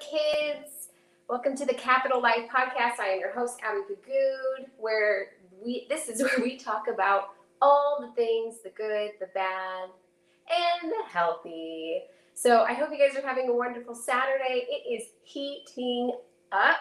kids. Welcome to the Kapitol Life Podcast. I am your host, Abby Pagood, where we this is where we talk about all the things, the good, the bad, and the healthy. So I hope you guys are having a wonderful Saturday. It is heating up,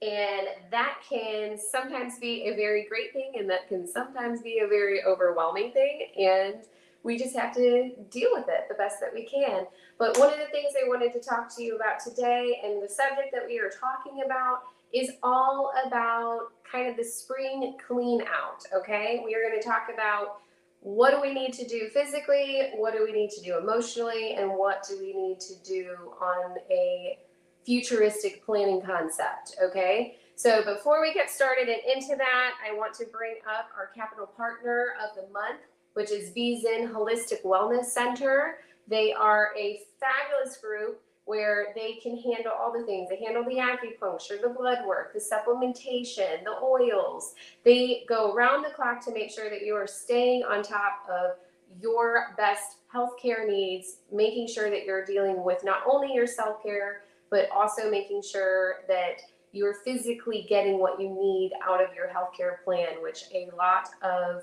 and that can sometimes be a very great thing, and that can sometimes be a very overwhelming thing. And we just have to deal with it the best that we can. But one of the things I wanted to talk to you about today, and the subject that we are talking about, is all about kind of the spring clean out. Okay, we are going to talk about what do we need to do physically, what do we need to do emotionally, and what do we need to do on a futuristic planning concept. Okay. So before we get started and into that, I want to bring up our capital partner of the month, which is VZin Holistic Wellness Center. They are a fabulous group where they can handle all the things. They handle the acupuncture, the blood work, the supplementation, the oils. They go around the clock to make sure that you are staying on top of your best healthcare needs, making sure that you're dealing with not only your self care, but also making sure that you're physically getting what you need out of your healthcare plan, which a lot of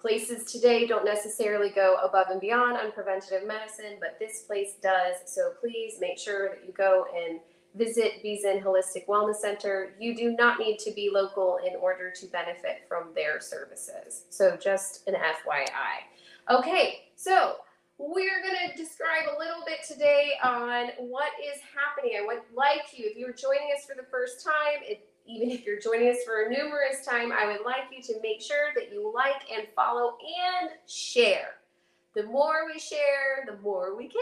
Places today don't necessarily go above and beyond on preventative medicine, but this place does. So please make sure that you go and visit VZin Holistic Wellness Center. You do not need to be local in order to benefit from their services. So just an FYI. Okay, so we're going to describe a little bit today on what is happening. I would like you, if you're joining us for the first time, it even if you're joining us for a numerous time, I would like you to make sure that you like and follow and share. The more we share, the more we care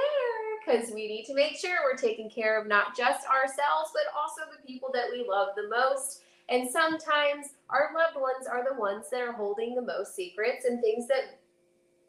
because we need to make sure we're taking care of not just ourselves, but also the people that we love the most. And sometimes our loved ones are the ones that are holding the most secrets and things that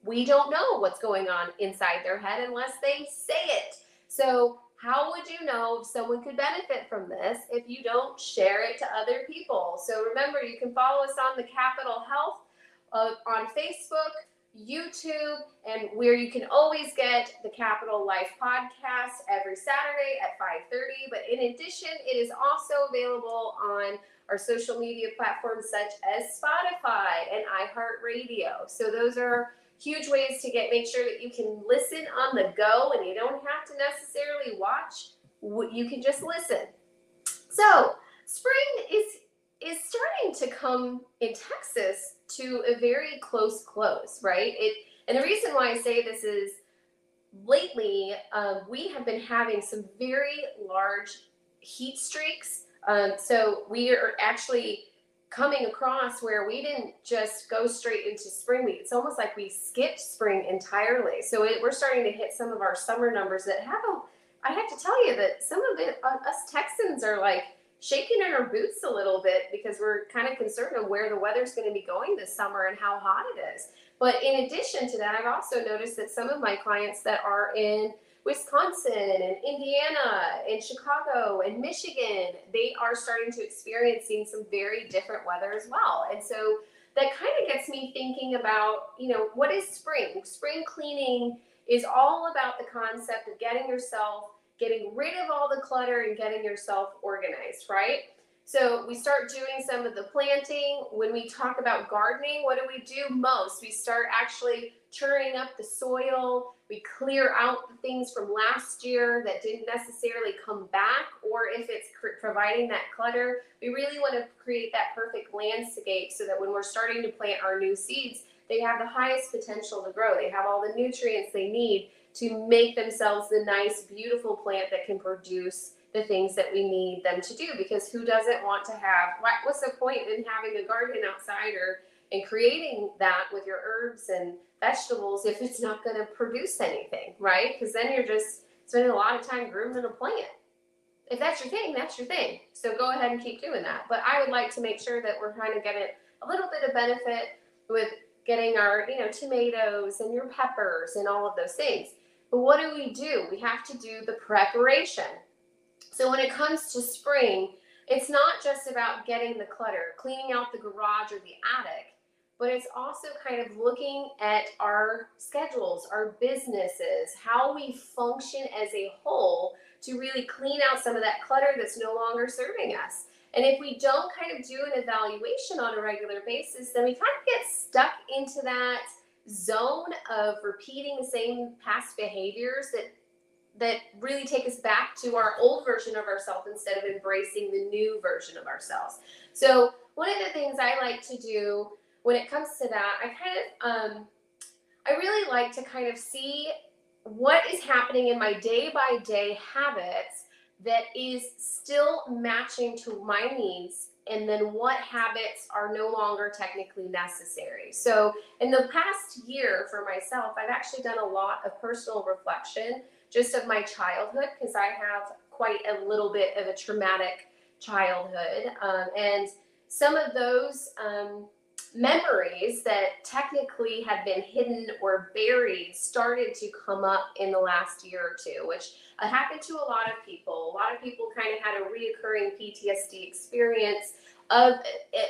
we don't know what's going on inside their head unless they say it. So how would you know if someone could benefit from this if you don't share it to other people? So remember, you can follow us on the Kapitol Health uh, on Facebook, YouTube, and where you can always get the Kapitol Life podcast every Saturday at 5:30. But in addition, it is also available on our social media platforms such as Spotify and iHeartRadio. So those are huge ways to get make sure that you can listen on the go and you don't have to necessarily watch. You can just listen. So spring is is starting to come in texas to a very close close right? It and the reason why i say this is lately um, we have been having some very large heat streaks. Um, so we are actually coming across where we didn't just go straight into spring week. It's almost like we skipped spring entirely. So it, we're starting to hit some of our summer numbers that have a. I have to tell you that some of it, uh, us Texans are like shaking in our boots a little bit because we're kind of concerned of where the weather's going to be going this summer and how hot it is. But in addition to that, I've also noticed that some of my clients that are in Wisconsin and Indiana and Chicago and Michigan, they are starting to experience seeing some very different weather as well. And so that kind of gets me thinking about, you know, what is spring? Spring cleaning is all about the concept of getting yourself, getting rid of all the clutter and getting yourself organized, right? So we start doing some of the planting. When we talk about gardening, what do we do most? We start actually churning up the soil. We clear out the things from last year that didn't necessarily come back, or if it's providing that clutter, we really want to create that perfect landscape so that when we're starting to plant our new seeds, they have the highest potential to grow. They have all the nutrients they need to make themselves the nice, beautiful plant that can produce the things that we need them to do because who doesn't want to have what, what's the point in having a garden outside or and creating that with your herbs and vegetables if it's not going to produce anything right? Because then you're just spending a lot of time grooming a plant. If that's your thing that's your thing. So go ahead and keep doing that. But i would like to make sure that we're kind of getting a little bit of benefit with getting our you know tomatoes and your peppers and all of those things. But what do we do? We have to do the preparation so when it comes to spring, it's not just about getting the clutter, cleaning out the garage or the attic, but it's also kind of looking at our schedules, our businesses, how we function as a whole to really clean out some of that clutter that's no longer serving us. And if we don't kind of do an evaluation on a regular basis, then we kind of get stuck into that zone of repeating the same past behaviors that that really take us back to our old version of ourselves instead of embracing the new version of ourselves. So one of the things I like to do when it comes to that, I kind of um, I really like to kind of see what is happening in my day by day habits that is still matching to my needs and then what habits are no longer technically necessary. So, in the past year for myself, I've actually done a lot of personal reflection just of my childhood because I have quite a little bit of a traumatic childhood. Um, and some of those um, memories that technically had been hidden or buried started to come up in the last year or two, which happened to a lot of people. A lot of people kind of had a reoccurring PTSD experience. Of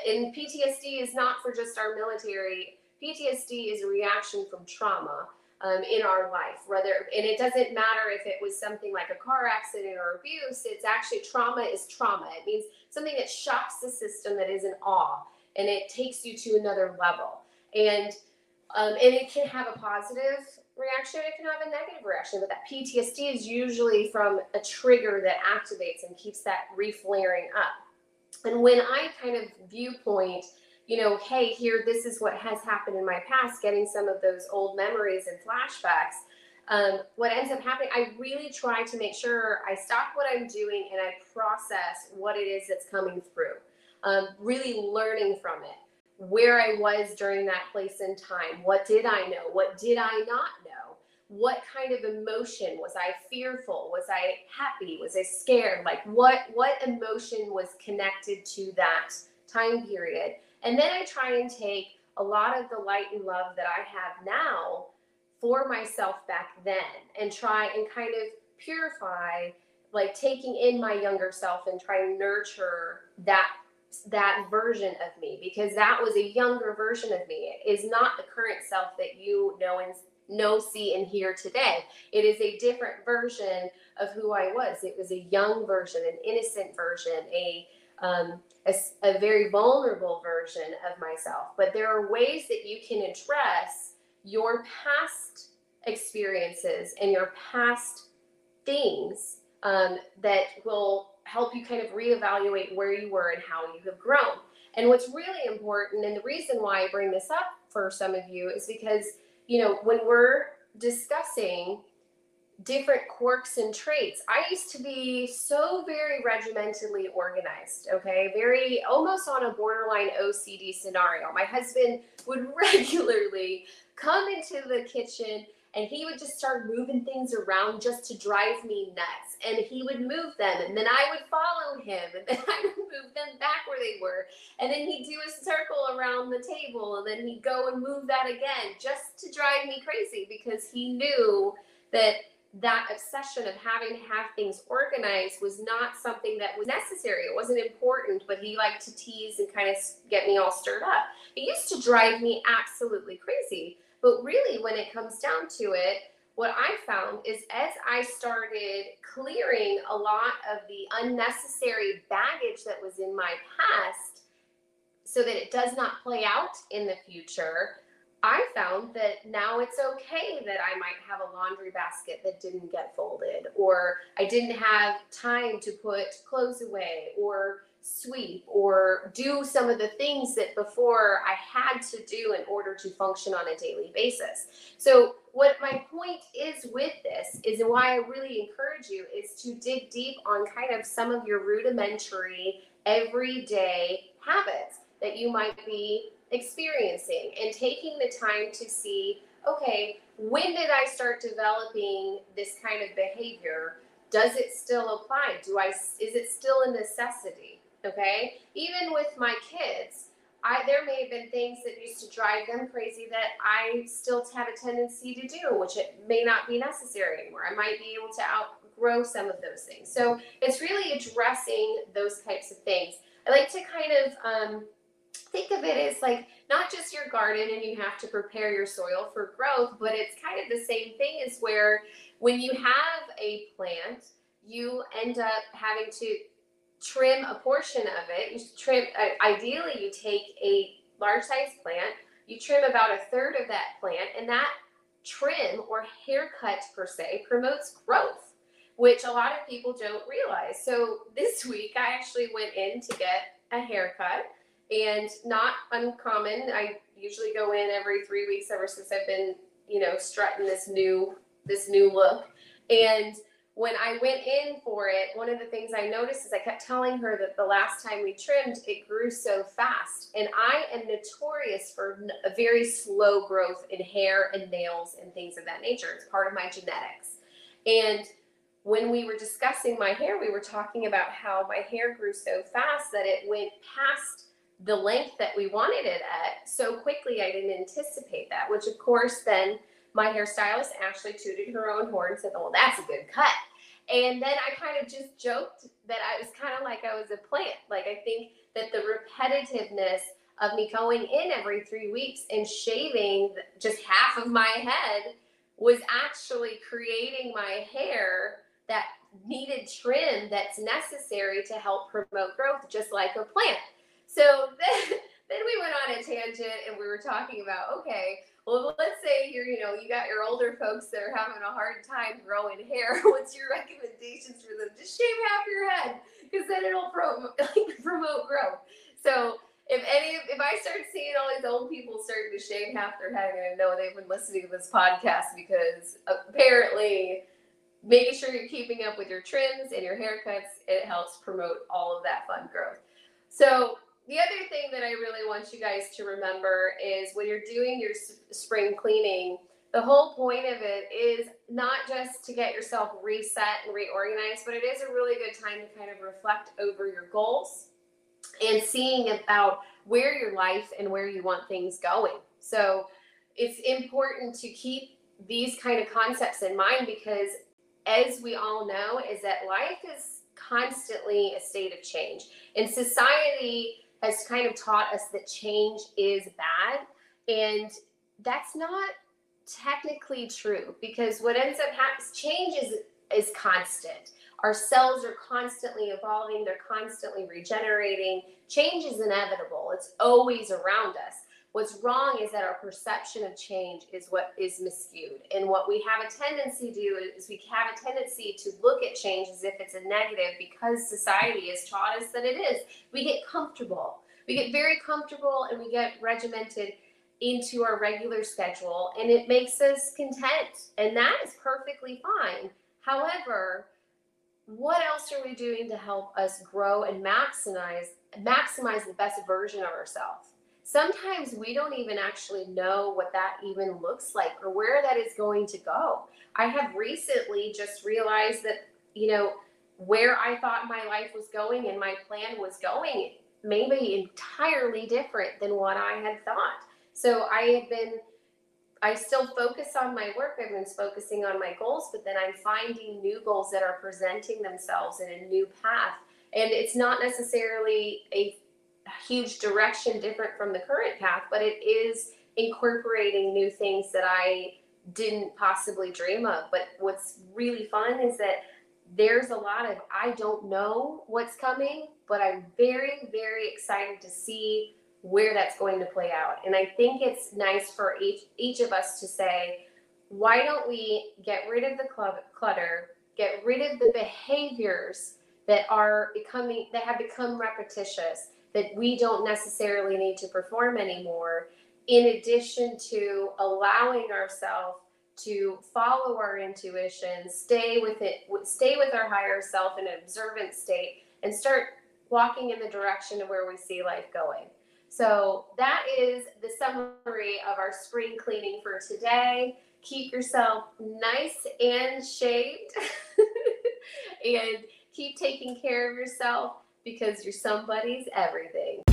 and PTSD is not for just our military. PTSD is a reaction from trauma um, in our life. Whether and it doesn't matter if it was something like a car accident or abuse. It's actually trauma is trauma. It means something that shocks the system that is in awe and it takes you to another level. And um, and it can have a positive reaction, it can have a negative reaction, but that PTSD is usually from a trigger that activates and keeps that reflaring up. And when I kind of viewpoint, you know, hey, here, this is what has happened in my past, getting some of those old memories and flashbacks. Um, what ends up happening, I really try to make sure I stop what I'm doing and I process what it is that's coming through um, really learning from it where I was during that place in time. What did I know? What did I not know? What kind of emotion was I fearful? Was I happy? Was I scared? Like what what emotion was connected to that time period? And then I try and take a lot of the light and love that I have now for myself back then and try and kind of purify like taking in my younger self and try and nurture that that version of me because that was a younger version of me. It is not the current self that you know and know, see, and hear today. It is a different version of who I was. It was a young version, an innocent version, a um, a, a very vulnerable version of myself. But there are ways that you can address your past experiences and your past things um, that will help you kind of reevaluate where you were and how you have grown. And what's really important, and the reason why I bring this up for some of you is because, you know, when we're discussing different quirks and traits, I used to be so very regimentedly organized, okay? Very almost on a borderline OCD scenario. My husband would regularly come into the kitchen and he would just start moving things around just to drive me nuts. And he would move them, and then I would follow him, and then I would move them back where they were. And then he'd do a circle around the table, and then he'd go and move that again just to drive me crazy because he knew that that obsession of having to have things organized was not something that was necessary. It wasn't important, but he liked to tease and kind of get me all stirred up. It used to drive me absolutely crazy. But really, when it comes down to it, what I found is as I started clearing a lot of the unnecessary baggage that was in my past so that it does not play out in the future, I found that now it's okay that I might have a laundry basket that didn't get folded, or I didn't have time to put clothes away, or sweep or do some of the things that before I had to do in order to function on a daily basis. So, what my point is with this is why I really encourage you is to dig deep on kind of some of your rudimentary everyday habits that you might be experiencing and taking the time to see okay, when did I start developing this kind of behavior? Does it still apply? Do I is it still a necessity? Okay, even with my kids, I there may have been things that used to drive them crazy that I still have a tendency to do, which it may not be necessary anymore. I might be able to outgrow some of those things. So it's really addressing those types of things. I like to kind of um, think of it as like not just your garden and you have to prepare your soil for growth, but it's kind of the same thing as where when you have a plant, you end up having to trim a portion of it. You trim, uh, ideally, you take a large size plant, you trim about a third of that plant, and that trim or haircut per se promotes growth, which a lot of people don't realize. So this week, I actually went in to get a haircut, and not uncommon. I usually go in every three weeks ever since I've been, you know, strutting this new this new look, and when I went in for it, one of the things I noticed is I kept telling her that the last time we trimmed, it grew so fast. And I am notorious for a very slow growth in hair and nails and things of that nature. It's part of my genetics. And when we were discussing my hair, we were talking about how my hair grew so fast that it went past the length that we wanted it at so quickly. I didn't anticipate that, which of course then my hairstylist Ashley tooted her own horn and said, "Well, that's a good cut." And then I kind of just joked that I was kind of like I was a plant. Like I think that the repetitiveness of me going in every three weeks and shaving just half of my head was actually creating my hair that needed trim that's necessary to help promote growth, just like a plant. So then, then we went on a tangent and we were talking about okay, well, let's say you're, you know, you got your older folks that are having a hard time growing hair. What's your recommendations for them? Just shave half your head because then it'll promote, like, promote growth. So if any, if I start seeing all these old people starting to shave half their head, I'm know they've been listening to this podcast because apparently making sure you're keeping up with your trims and your haircuts, it helps promote all of that fun growth. So the other thing that I really want you guys to remember is when you're doing your spring cleaning, the whole point of it is not just to get yourself reset and reorganized, but it is a really good time to kind of reflect over your goals and seeing about where your life and where you want things going. So it's important to keep these kind of concepts in mind because as we all know is that life is constantly a state of change. In society, has kind of taught us that change is bad. And that's not technically true because what ends up happening change is is constant. Our cells are constantly evolving, they're constantly regenerating. Change is inevitable. It's always around us. What's wrong is that our perception of change is what is miscued. And what we have a tendency to do is we have a tendency to look at change as if it's a negative because society has taught us that it is. We get comfortable. We get very comfortable and we get regimented into our regular schedule and it makes us content. And that is perfectly fine. However, what else are we doing to help us grow and maximize maximize the best version of ourselves? Sometimes we don't even actually know what that even looks like or where that is going to go. I have recently just realized that, you know, where I thought my life was going and my plan was going may be entirely different than what I had thought. So I have been, I still focus on my work. I've been focusing on my goals, but then I'm finding new goals that are presenting themselves in a new path. And it's not necessarily a huge direction different from the current path, but it is incorporating new things that I didn't possibly dream of. But what's really fun is that there's a lot of I don't know what's coming, but I'm very, very excited to see where that's going to play out. And I think it's nice for each each of us to say, why don't we get rid of the clutter, get rid of the behaviors that are becoming that have become repetitious that we don't necessarily need to perform anymore, in addition to allowing ourselves to follow our intuition, stay with it, stay with our higher self in an observant state, and start walking in the direction of where we see life going. So that is the summary of our spring cleaning for today. Keep yourself nice and shaved and keep taking care of yourself because you're somebody's everything.